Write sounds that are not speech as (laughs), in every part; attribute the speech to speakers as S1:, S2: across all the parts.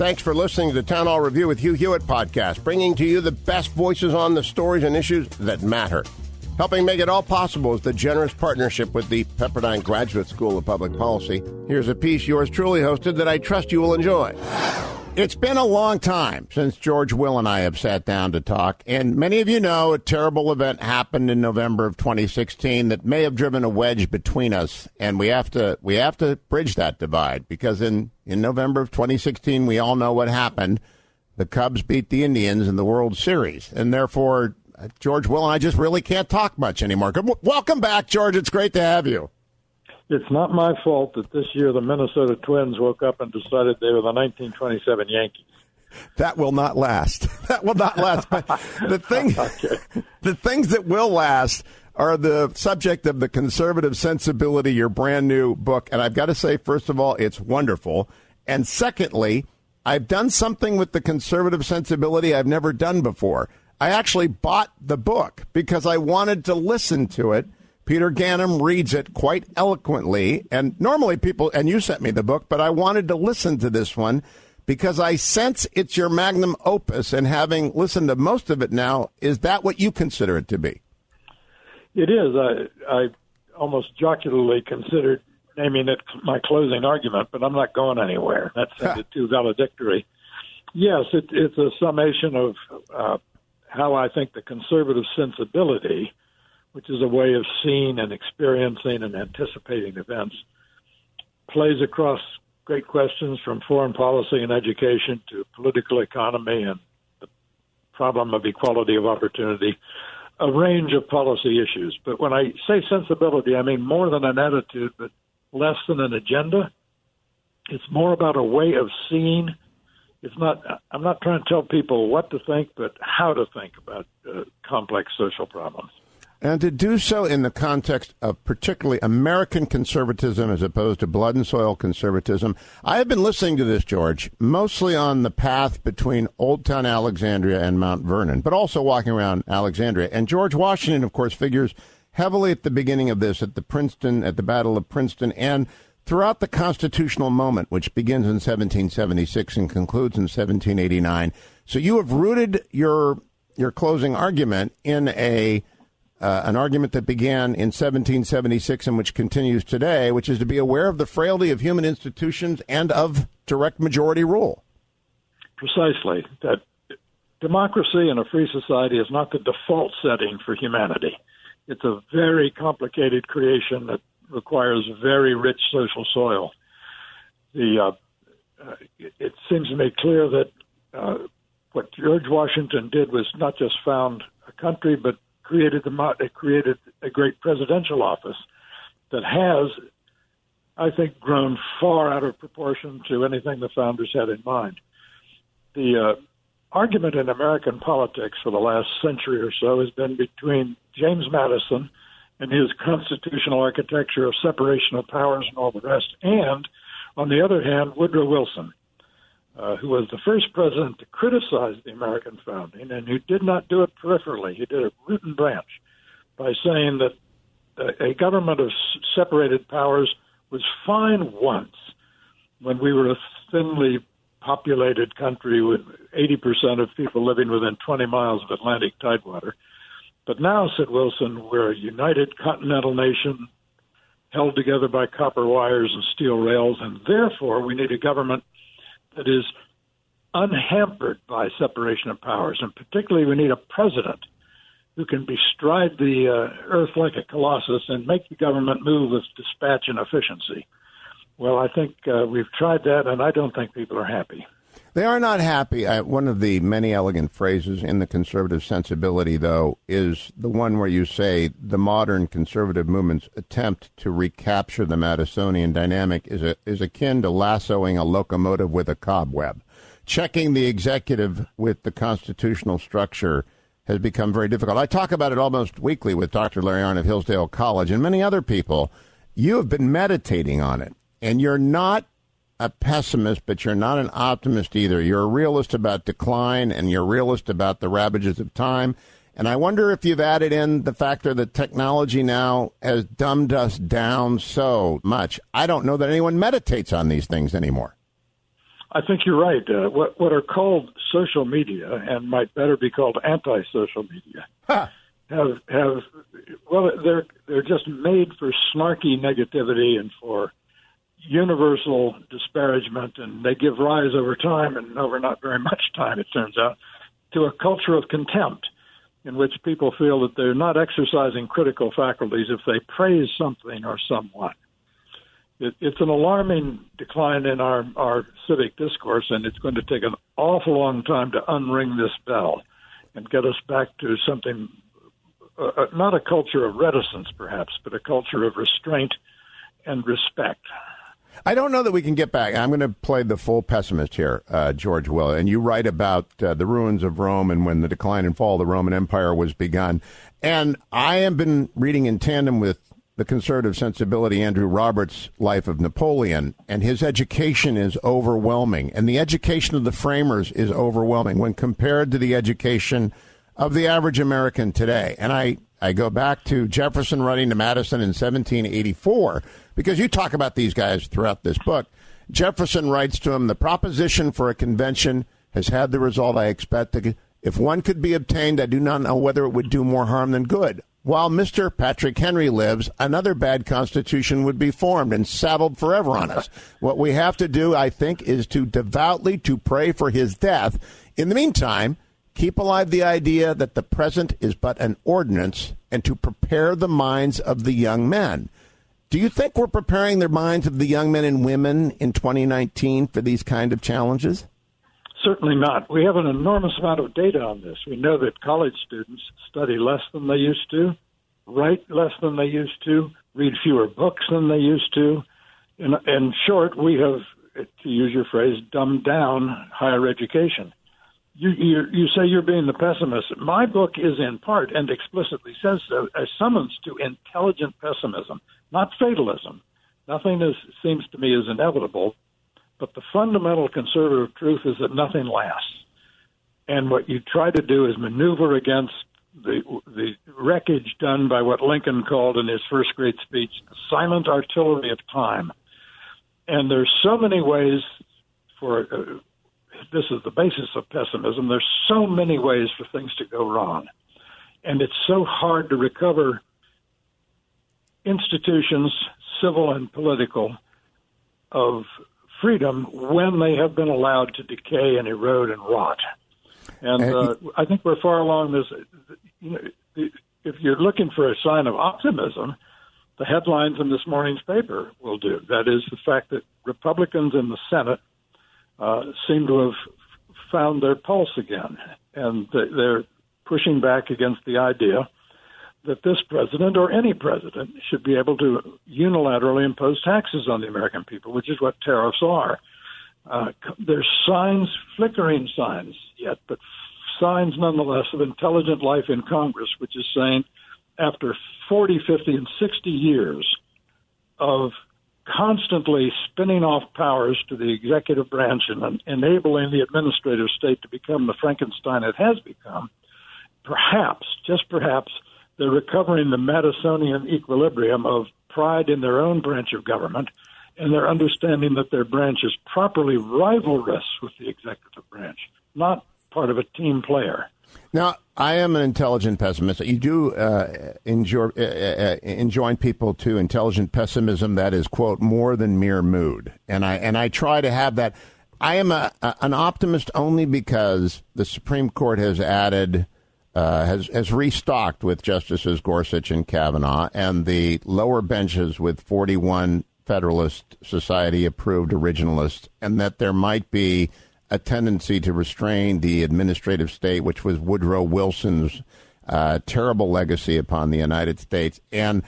S1: Thanks for listening to the Town Hall Review with Hugh Hewitt podcast, bringing to you the best voices on the stories and issues that matter. Helping make it all possible is the generous partnership with the Pepperdine Graduate School of Public Policy. Here's a piece yours truly hosted that I trust you will enjoy. It's been a long time since George Will and I have sat down to talk, and many of you know a terrible event happened in November of 2016 that may have driven a wedge between us, and we have to we have to bridge that divide because in in November of 2016 we all know what happened. The Cubs beat the Indians in the World Series, and therefore uh, George Will and I just really can't talk much anymore. Welcome back, George. It's great to have you
S2: it's not my fault that this year the Minnesota Twins woke up and decided they were the 1927 Yankees.
S1: That will not last. (laughs) That will not last. But the thing, (laughs) okay. the things that will last are the subject of the conservative sensibility, your brand new book. And I've got to say, first of all, it's wonderful. And secondly, I've done something with the conservative sensibility I've never done before. I actually bought the book because I wanted to listen to it Peter Ganim reads it quite eloquently. And normally people, and you sent me the book, but I wanted to listen to this one because I sense it's your magnum opus. And having listened to most of it now, is that what you consider it to be?
S2: It is. I, I almost jocularly considered naming it my closing argument, but I'm not going anywhere. That's too valedictory. Yes, it, it's a summation of uh, how I think the conservative sensibility which is a way of seeing and experiencing and anticipating events, plays across great questions from foreign policy and education to political economy and the problem of equality of opportunity, a range of policy issues. But when I say sensibility, I mean more than an attitude, but less than an agenda. It's more about a way of seeing. It's not. I'm not trying to tell people what to think, but how to think about uh, complex social problems
S1: and to do so in the context of particularly American conservatism as opposed to blood and soil conservatism. I have been listening to this, George, mostly on the path between Old Town Alexandria and Mount Vernon, but also walking around Alexandria. And George Washington, of course, figures heavily at the beginning of this, at the Princeton, at the Battle of Princeton, and throughout the constitutional moment, which begins in 1776 and concludes in 1789. So you have rooted your your closing argument in a uh, an argument that began in 1776 and which continues today, which is to be aware of the frailty of human institutions and of direct majority rule.
S2: Precisely. That democracy in a free society is not the default setting for humanity. It's a very complicated creation that requires very rich social soil. The uh, uh, it seems to me clear that uh, what George Washington did was not just found a country, but created the it created a great presidential office that has, I think, grown far out of proportion to anything the founders had in mind. The uh, argument in American politics for the last century or so has been between James Madison and his constitutional architecture of separation of powers and all the rest, and on the other hand, Woodrow Wilson uh, who was the first president to criticize the American founding and who did not do it peripherally. He did it root and branch by saying that a government of separated powers was fine once when we were a thinly populated country with 80% of people living within 20 miles of Atlantic tidewater. But now, said Wilson, we're a united continental nation held together by copper wires and steel rails, and therefore we need a government that is unhampered by separation of powers, and particularly we need a president who can bestride the uh, earth like a colossus and make the government move with dispatch and efficiency. Well, I think uh, we've tried that, and I don't think people are happy.
S1: They are not happy. Uh, one of the many elegant phrases in the conservative sensibility, though, is the one where you say the modern conservative movement's attempt to recapture the Madisonian dynamic is, a, is akin to lassoing a locomotive with a cobweb. Checking the executive with the constitutional structure has become very difficult. I talk about it almost weekly with Dr. Larry Arnn of Hillsdale College and many other people. You have been meditating on it, and you're not a pessimist, but you're not an optimist either. You're a realist about decline, and you're a realist about the ravages of time. And I wonder if you've added in the factor that technology now has dumbed us down so much. I don't know that anyone meditates on these things anymore.
S2: I think you're right. Uh, what what are called social media and might better be called anti-social media huh. have have well they're they're just made for snarky negativity and for universal disparagement, and they give rise over time and over not very much time, it turns out, to a culture of contempt in which people feel that they're not exercising critical faculties if they praise something or someone. It, it's an alarming decline in our, our civic discourse, and it's going to take an awful long time to unring this bell and get us back to something, uh, not a culture of reticence, perhaps, but a culture of restraint and respect.
S1: I don't know that we can get back. I'm going to play the full pessimist here, uh, George Will. And you write about uh, the ruins of Rome and when the decline and fall of the Roman Empire was begun. And I have been reading in tandem with the conservative sensibility Andrew Roberts' Life of Napoleon, and his education is overwhelming. And the education of the framers is overwhelming when compared to the education of the average American today. And I, I go back to Jefferson writing to Madison in 1784 because you talk about these guys throughout this book. Jefferson writes to him, the proposition for a convention has had the result I expected. If one could be obtained, I do not know whether it would do more harm than good. While Mr. Patrick Henry lives, another bad constitution would be formed and saddled forever on us. (laughs) What we have to do, I think, is to devoutly to pray for his death. In the meantime, keep alive the idea that the present is but an ordinance and to prepare the minds of the young men. Do you think we're preparing the minds of the young men and women in 2019 for these kind of challenges?
S2: Certainly not. We have an enormous amount of data on this. We know that college students study less than they used to, write less than they used to, read fewer books than they used to. In, in short, we have, to use your phrase, dumbed down higher education. You, you, you say you're being the pessimist. My book is in part and explicitly says so a summons to intelligent pessimism not fatalism. Nothing is, seems to me is inevitable, but the fundamental conservative truth is that nothing lasts. And what you try to do is maneuver against the the wreckage done by what Lincoln called in his first great speech, the silent artillery of time. And there's so many ways for uh, this is the basis of pessimism. There's so many ways for things to go wrong, and it's so hard to recover institutions, civil and political, of freedom when they have been allowed to decay and erode and rot. And uh, I think we're far along this. You know, if you're looking for a sign of optimism, the headlines in this morning's paper will do. That is the fact that Republicans in the Senate uh, seem to have found their pulse again, and they're pushing back against the idea that this president or any president should be able to unilaterally impose taxes on the American people, which is what tariffs are. Uh, there's signs, flickering signs yet, but signs nonetheless of intelligent life in Congress, which is saying after 40, 50, and 60 years of constantly spinning off powers to the executive branch and enabling the administrative state to become the Frankenstein it has become, perhaps, just perhaps, they're recovering the Madisonian equilibrium of pride in their own branch of government, and they're understanding that their branch is properly rivalrous with the executive branch, not part of a team player.
S1: Now, I am an intelligent pessimist. You do uh, enjoy, uh, uh, enjoin people to intelligent pessimism that is, quote, more than mere mood. And I, and I try to have that. I am a, a, an optimist only because the Supreme Court has added – uh, has has restocked with Justices Gorsuch and Kavanaugh, and the lower benches with 41 Federalist Society approved originalists, and that there might be a tendency to restrain the administrative state, which was Woodrow Wilson's uh, terrible legacy upon the United States. And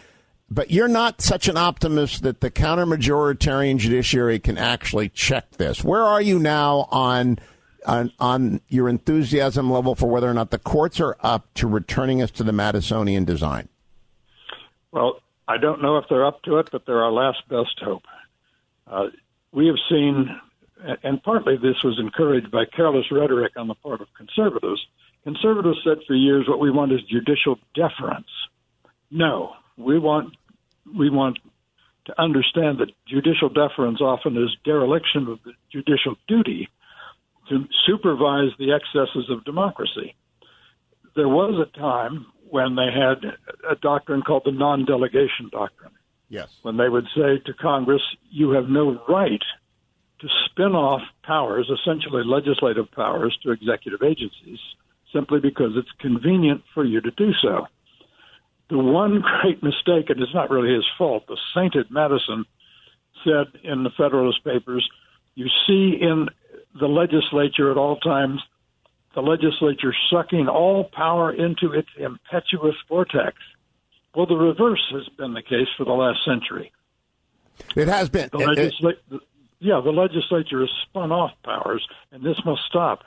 S1: but you're not such an optimist that the counter-majoritarian judiciary can actually check this. Where are you now on, on on your enthusiasm level for whether or not the courts are up to returning us to the Madisonian design?
S2: Well, I don't know if they're up to it, but they're our last best hope. Uh, we have seen, and partly this was encouraged by careless rhetoric on the part of conservatives. Conservatives said for years what we want is judicial deference. No, we want we want to understand that judicial deference often is dereliction of the judicial duty to supervise the excesses of democracy. There was a time when they had a doctrine called the non delegation doctrine.
S1: Yes.
S2: When they would say to Congress, you have no right to spin off powers, essentially legislative powers, to executive agencies simply because it's convenient for you to do so. The one (laughs) great mistake, and it's not really his fault, the sainted Madison said in the Federalist Papers, you see in the legislature at all times the legislature sucking all power into its impetuous vortex. Well, the reverse has been the case for the last century.
S1: It has been.
S2: The legisla- yeah, the legislature has spun off powers, and this must stop.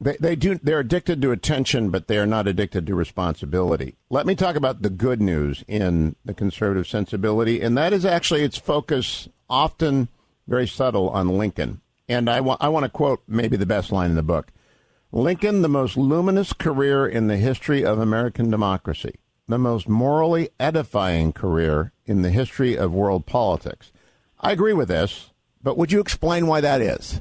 S1: They, they do. They're addicted to attention, but they are not addicted to responsibility. Let me talk about the good news in the conservative sensibility, and that is actually its focus, often very subtle, on Lincoln. And I, wa- I want to quote maybe the best line in the book: Lincoln, the most luminous career in the history of American democracy, the most morally edifying career in the history of world politics. I agree with this, but would you explain why that is?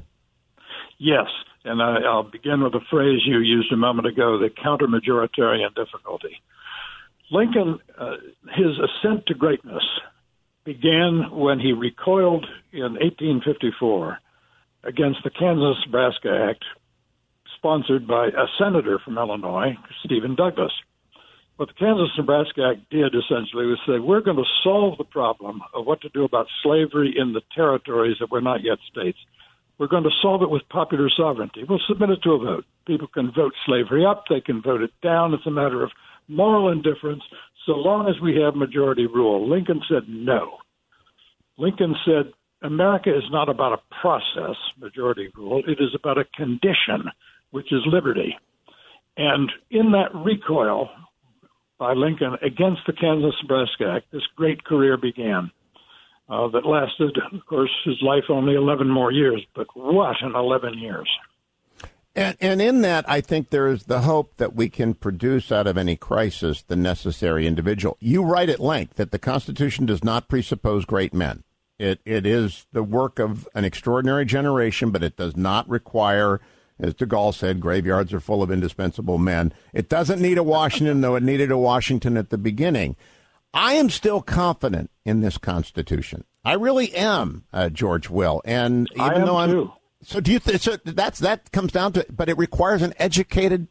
S2: Yes. And I, I'll begin with a phrase you used a moment ago the counter majoritarian difficulty. Lincoln, uh, his ascent to greatness began when he recoiled in 1854 against the Kansas Nebraska Act, sponsored by a senator from Illinois, Stephen Douglas. What the Kansas Nebraska Act did essentially was say, we're going to solve the problem of what to do about slavery in the territories that were not yet states. We're going to solve it with popular sovereignty. We'll submit it to a vote. People can vote slavery up, they can vote it down. It's a matter of moral indifference so long as we have majority rule. Lincoln said no. Lincoln said America is not about a process, majority rule, it is about a condition, which is liberty. And in that recoil by Lincoln against the Kansas Nebraska Act, this great career began uh, that lasted, of course, his life only 11 more years, but what an 11 years.
S1: And, and in that, I think there is the hope that we can produce out of any crisis the necessary individual. You write at length that the Constitution does not presuppose great men. It, it is the work of an extraordinary generation, but it does not require, as de Gaulle said, graveyards are full of indispensable men. It doesn't need a Washington, though it needed a Washington at the beginning. I am still confident in this Constitution. I really am, uh, George Will, and even though I'm
S2: too.
S1: so, do you? Th- so that's that comes down to, but it requires an educated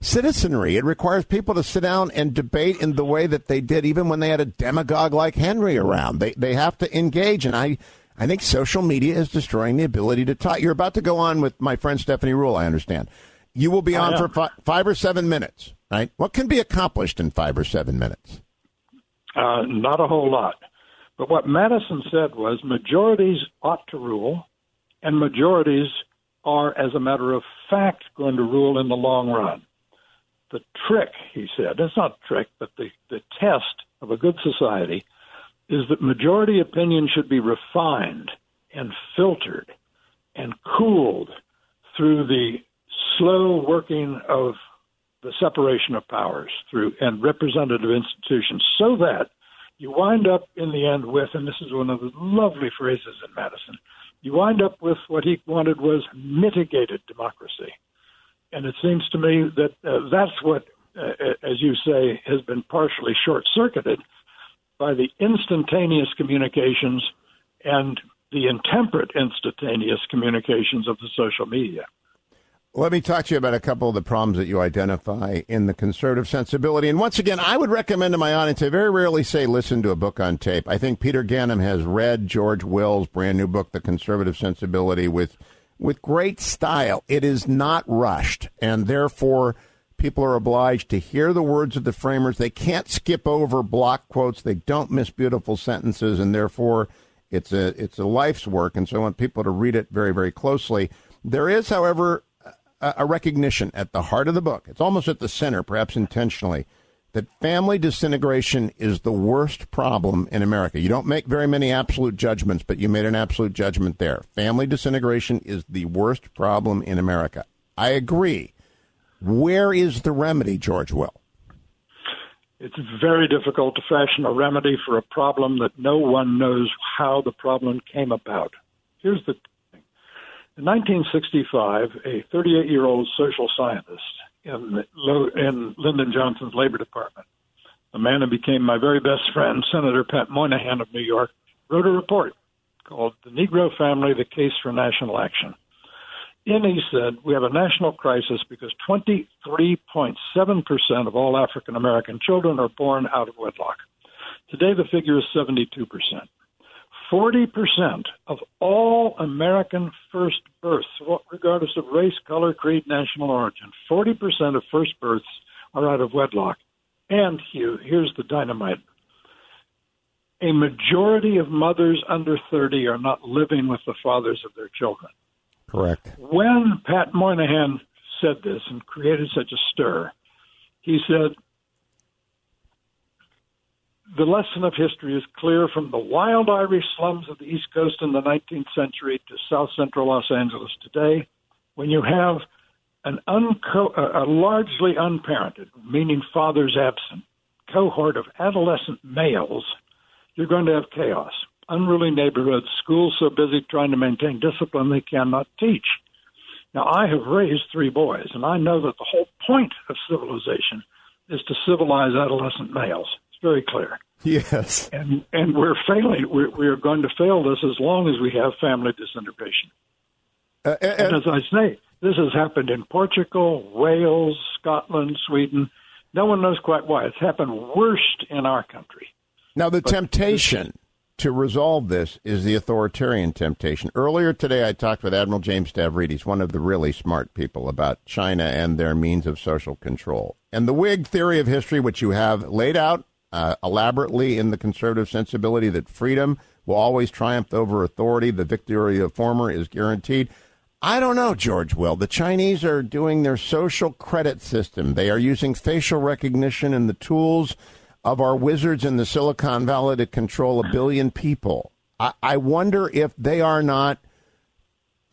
S1: citizenry. It requires people to sit down and debate in the way that they did, even when they had a demagogue like Henry around. They they have to engage, and I I think social media is destroying the ability to talk. You're about to go on with my friend Stephanie Ruhle, I understand. You will be on for fi- five or seven minutes, right? What can be accomplished in five or seven minutes?
S2: Uh, not a whole lot. But what Madison said was majorities ought to rule, and majorities are, as a matter of fact, going to rule in the long run. The trick, he said, it's not a trick, but the, the test of a good society is that majority opinion should be refined and filtered and cooled through the slow working of the separation of powers through and representative institutions so that you wind up in the end with, and this is one of the lovely phrases in Madison, you wind up with what he wanted was mitigated democracy. And it seems to me that uh, that's what, uh, as you say, has been partially short circuited by the instantaneous communications and the intemperate instantaneous communications of the social media.
S1: Let me talk to you about a couple of the problems that you identify in the conservative sensibility. And once again, I would recommend to my audience, I very rarely say listen to a book on tape. I think Peter Ganim has read George Will's brand new book, The Conservative Sensibility, with with great style. It is not rushed, and therefore people are obliged to hear the words of the framers. They can't skip over block quotes. They don't miss beautiful sentences, and therefore it's a it's a life's work. And so I want people to read it very very closely. There is, however, a, a recognition at the heart of the book. It's almost at the center, perhaps intentionally, that family disintegration is the worst problem in America. You don't make very many absolute judgments, but you made an absolute judgment there. Family disintegration is the worst problem in America. I agree. Where is the remedy, George Will?
S2: It's very difficult to fashion a remedy for a problem that no one knows how the problem came about. Here's the thing. In 1965, a 38 year old social scientist in, in Lyndon Johnson's Labor Department, the man who became my very best friend, Senator Pat Moynihan of New York, wrote a report called The Negro Family The Case for National Action. In he said, we have a national crisis because 23.7% of all African American children are born out of wedlock. Today, the figure is 72%. 40% of all American first births, regardless of race, color, creed, national origin, 40% of first births are out of wedlock. And, Hugh, here's the dynamite a majority of mothers under 30 are not living with the fathers of their children.
S1: Correct.
S2: When Pat Moynihan said this and created such a stir, he said, the lesson of history is clear from the wild Irish slums of the East Coast in the 19th century to South Central Los Angeles today. When you have an unco- a largely unparented, meaning fathers absent, cohort of adolescent males, you're going to have chaos unruly neighborhoods, schools so busy trying to maintain discipline they cannot teach. Now, I have raised three boys, and I know that the whole point of civilization is to civilize adolescent males. It's very clear.
S1: Yes.
S2: And and we're failing. We're, we're going to fail this as long as we have family disintegration. Uh, and, and as I say, this has happened in Portugal, Wales, Scotland, Sweden. No one knows quite why. It's happened worst in our country.
S1: Now, the but temptation to resolve this is the authoritarian temptation. Earlier today, I talked with Admiral James Stavridis, one of the really smart people, about China and their means of social control. And the Whig theory of history, which you have laid out uh, elaborately in the conservative sensibility that freedom will always triumph over authority, the victory of the former is guaranteed. I don't know, George Will. The Chinese are doing their social credit system. They are using facial recognition and the tools of our wizards in the Silicon Valley to control a billion people. I, I wonder if they are not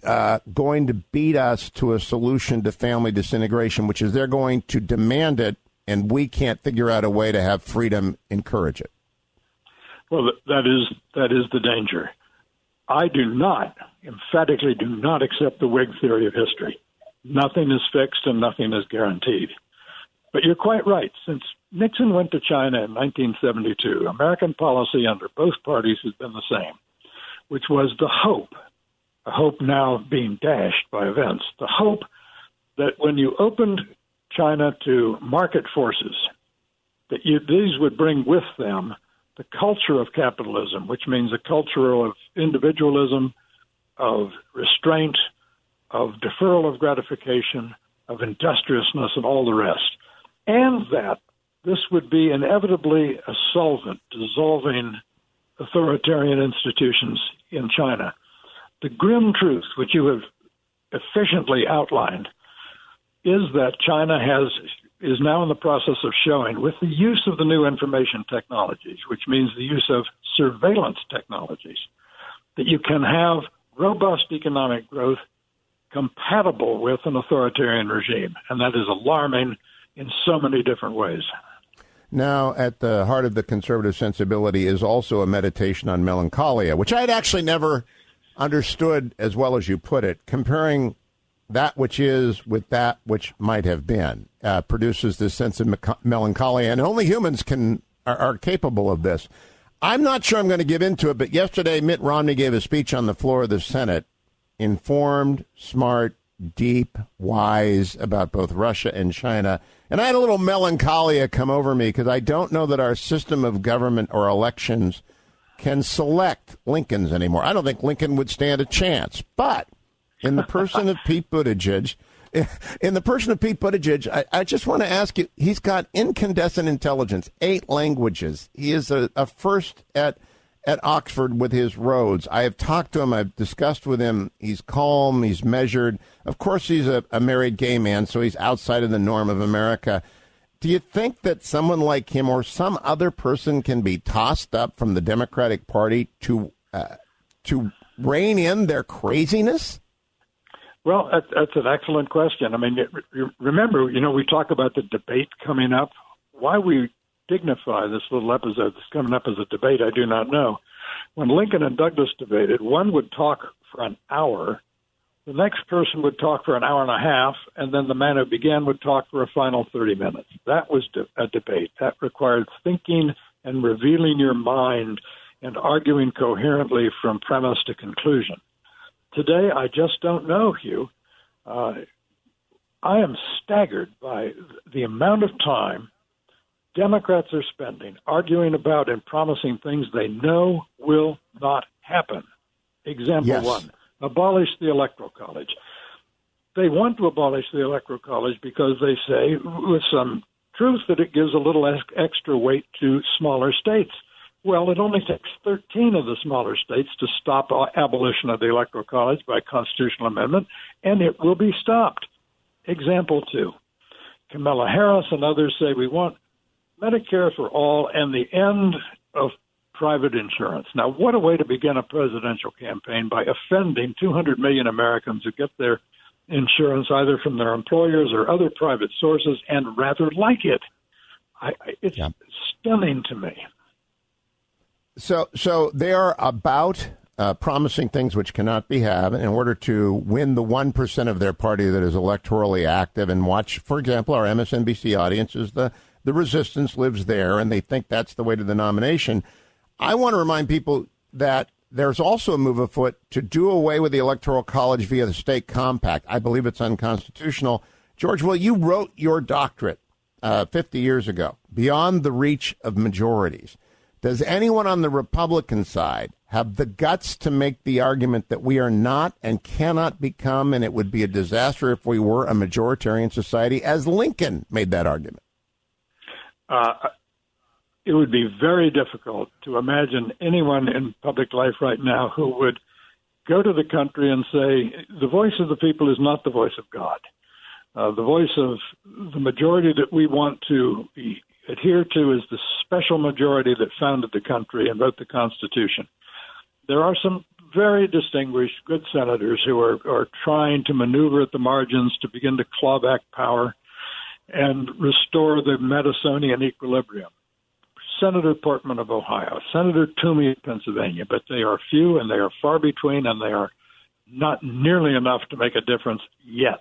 S1: uh, going to beat us to a solution to family disintegration, which is they're going to demand it, and we can't figure out a way to have freedom encourage it.
S2: Well, that is that is the danger. I do not, emphatically, do not accept the Whig theory of history. Nothing is fixed and nothing is guaranteed. But you're quite right. Since Nixon went to China in 1972. American policy under both parties has been the same, which was the hope, a hope now being dashed by events, the hope that when you opened China to market forces, that you, these would bring with them the culture of capitalism, which means a culture of individualism, of restraint, of deferral of gratification, of industriousness, and all the rest. And that this would be inevitably a solvent dissolving authoritarian institutions in China. The grim truth, which you have efficiently outlined, is that China has is now in the process of showing, with the use of the new information technologies, which means the use of surveillance technologies, that you can have robust economic growth compatible with an authoritarian regime. And that is alarming in so many different ways.
S1: Now, at the heart of the conservative sensibility is also a meditation on melancholia, which I had actually never understood as well as you put it. Comparing that which is with that which might have been uh, produces this sense of me- melancholia, and only humans can are, are capable of this. I'm not sure I'm going to give into it, but yesterday Mitt Romney gave a speech on the floor of the Senate, informed, smart, deep, wise about both Russia and China. And I had a little melancholia come over me because I don't know that our system of government or elections can select Lincolns anymore. I don't think Lincoln would stand a chance. But in the person of (laughs) Pete Buttigieg. (laughs) In the person of Pete Buttigieg, I, I, just want to ask you, he's got incandescent intelligence, eight languages. He is a, a first at at Oxford with his Rhodes. I have talked to him. I've discussed with him. He's calm. He's measured. Of course, he's a, a married gay man, so he's outside of the norm of America. Do you think that someone like him or some other person can be tossed up from the Democratic Party to uh, to rein in their craziness?
S2: Well, that's an excellent question. I mean, remember, you know, we talk about the debate coming up. Why we dignify this little episode that's coming up as a debate, I do not know. When Lincoln and Douglas debated, one would talk for an hour, the next person would talk for an hour and a half, and then the man who began would talk for a final 30 minutes. That was a debate. That required thinking and revealing your mind and arguing coherently from premise to conclusion. Today, I just don't know, Hugh. Uh, I am staggered by the amount of time Democrats are spending arguing about and promising things they know will not happen. Example yes. one abolish the Electoral College. They want to abolish the Electoral College because they say, with some truth, that it gives a little extra weight to smaller states. Well, it only takes 13 of the smaller states to stop abolition of the Electoral College by constitutional amendment, and it will be stopped. Example two Kamala Harris and others say we want Medicare for all and the end of private insurance. Now, what a way to begin a presidential campaign by offending 200 million Americans who get their insurance either from their employers or other private sources and rather like it. I, it's yeah. stunning to me.
S1: So, so they are about uh, promising things which cannot be had in order to win the one percent of their party that is electorally active and watch. For example, our MSNBC audience is the the resistance lives there, and they think that's the way to the nomination. I want to remind people that there's also a move afoot to do away with the electoral college via the state compact. I believe it's unconstitutional. George Will, you wrote your doctorate uh, 50 years ago, Beyond the Reach of Majorities. Does anyone on the Republican side have the guts to make the argument that we are not and cannot become, and it would be a disaster if we were a majoritarian society, as Lincoln made that argument?
S2: Uh, it would be very difficult to imagine anyone in public life right now who would go to the country and say, the voice of the people is not the voice of God. Uh, the voice of the majority that we want to adhere to is the special majority that founded the country and wrote the Constitution. There are some very distinguished, good senators who are, are trying to maneuver at the margins to begin to claw back power and restore the Madisonian equilibrium. Senator Portman of Ohio, Senator Toomey of Pennsylvania, but they are few and they are far between and they are not nearly enough to make a difference yet.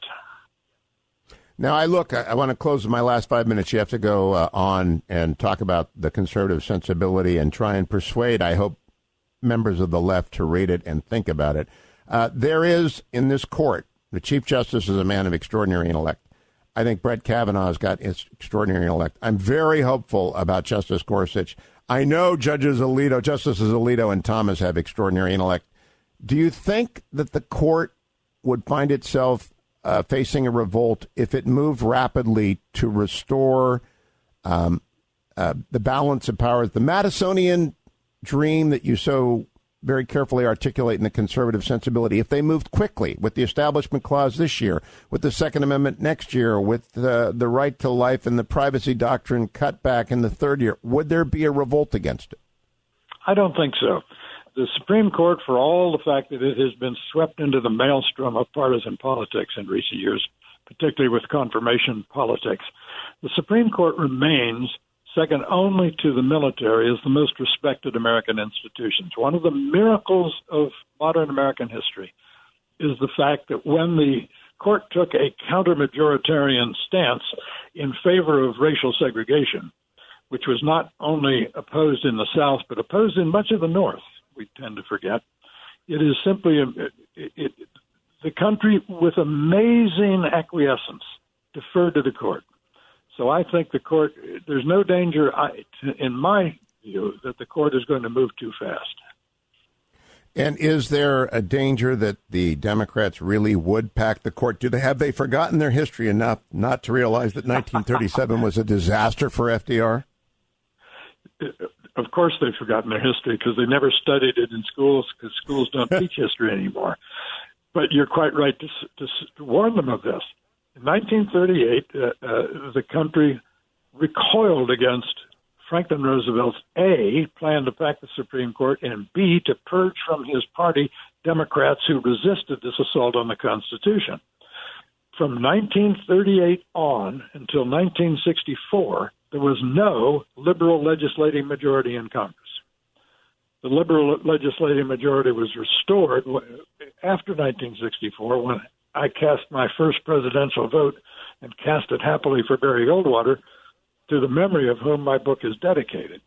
S1: Now, I look, I, I want to close my last five minutes. You have to go uh, on and talk about the conservative sensibility and try and persuade, I hope, members of the left to read it and think about it. Uh, there is in this court, the Chief Justice is a man of extraordinary intellect. I think Brett Kavanaugh's got extraordinary intellect. I'm very hopeful about Justice Gorsuch. I know Judges Alito, Justices Alito and Thomas have extraordinary intellect. Do you think that the court would find itself uh, facing a revolt if it moved rapidly to restore um, uh, the balance of powers. The Madisonian dream that you so very carefully articulate in the conservative sensibility. If they moved quickly with the Establishment Clause this year, with the Second Amendment next year, with the, the right to life and the privacy doctrine cut back in the third year, would there be a revolt against it?
S2: I don't think so the Supreme Court, for all the fact that it has been swept into the maelstrom of partisan politics in recent years, particularly with confirmation politics, the Supreme Court remains second only to the military is the most respected American institutions. One of the miracles of modern American history is the fact that when the court took a counter-majoritarian stance in favor of racial segregation, which was not only opposed in the South but opposed in much of the North, we tend to forget. It is simply um, a, it, it, the country with amazing acquiescence deferred to the court. So I think the court, there's no danger, I, in my view, that the court is going to move too fast.
S1: And is there a danger that the Democrats really would pack the court? Do they have they forgotten their history enough not to realize that 1937 was a disaster for FDR?
S2: Of course, they've forgotten their history because they never studied it in schools because schools don't (laughs) teach history anymore. But you're quite right to, to, to warn them of this. In 1938, uh, uh, the country recoiled against Franklin Roosevelt's A, plan to pack the Supreme Court, and B, to purge from his party Democrats who resisted this assault on the Constitution. From 1938 on until 1964, there was no liberal legislating majority in Congress. The liberal legislating majority was restored after 1964 when I cast my first presidential vote and cast it happily for Barry Goldwater to the memory of whom my book is dedicated.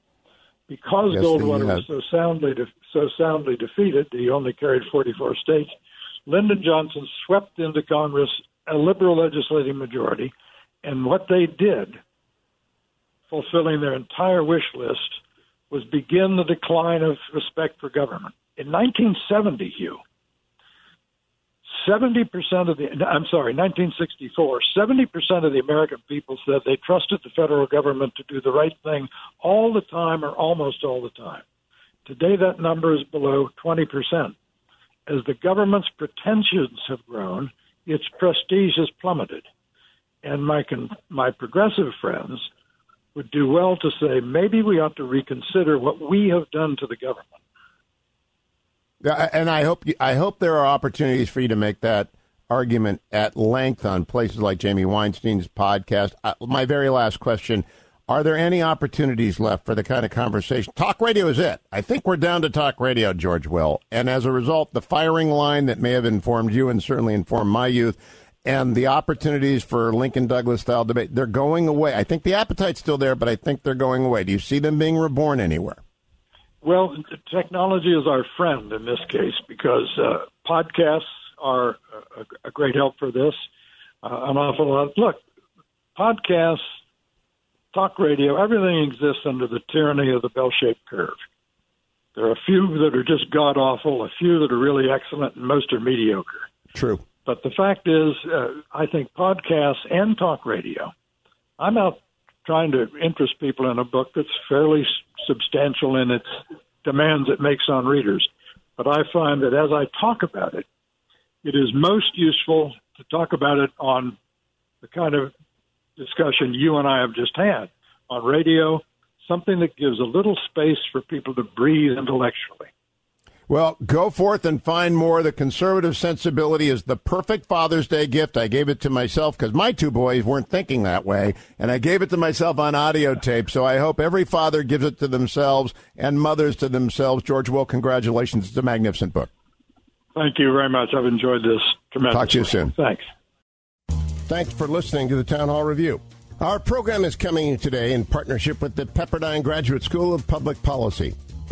S2: Because yes, Goldwater was uh, so soundly de- so soundly defeated, he only carried 44 states. Lyndon Johnson swept into Congress a liberal legislative majority, and what they did, fulfilling their entire wish list, was begin the decline of respect for government. In 1970, Hugh, 70% of the, I'm sorry, 1964, 70% of the American people said they trusted the federal government to do the right thing all the time or almost all the time. Today, that number is below 20%. As the government's pretensions have grown, its prestige has plummeted. And my, con- my progressive friends would do well to say maybe we ought to reconsider what we have done to the government.
S1: And I hope you, I hope there are opportunities for you to make that argument at length on places like Jamie Weinstein's podcast. Uh, my very last question: Are there any opportunities left for the kind of conversation? Talk radio is it. I think we're down to talk radio, George Will, and as a result, the firing line that may have informed you and certainly informed my youth. And the opportunities for Lincoln Douglas style debate, they're going away. I think the appetite's still there, but I think they're going away. Do you see them being reborn anywhere?
S2: Well, technology is our friend in this case because uh, podcasts are a, a, great help for this. Uh, an awful lot. Look, podcasts, talk radio, everything exists under the tyranny of the bell-shaped curve. There are a few that are just god awful, a few that are really excellent, and most are mediocre.
S1: True.
S2: But the fact is, uh, I think podcasts and talk radio. I'm out trying to interest people in a book that's fairly substantial in its demands it makes on readers. But I find that as I talk about it, it is most useful to talk about it on the kind of discussion you and I have just had on radio, something that gives a little space for people to breathe intellectually.
S1: Well, go forth and find more. The conservative sensibility is the perfect Father's Day gift. I gave it to myself because my two boys weren't thinking that way, and I gave it to myself on audio tape. So I hope every father gives it to themselves and mothers to themselves. George Will, congratulations. It's a magnificent book.
S2: Thank you very much. I've enjoyed this tremendously.
S1: Talk to you soon.
S2: Thanks.
S1: Thanks for listening to the Town Hall Review. Our program is coming today in partnership with the Pepperdine Graduate School of Public Policy.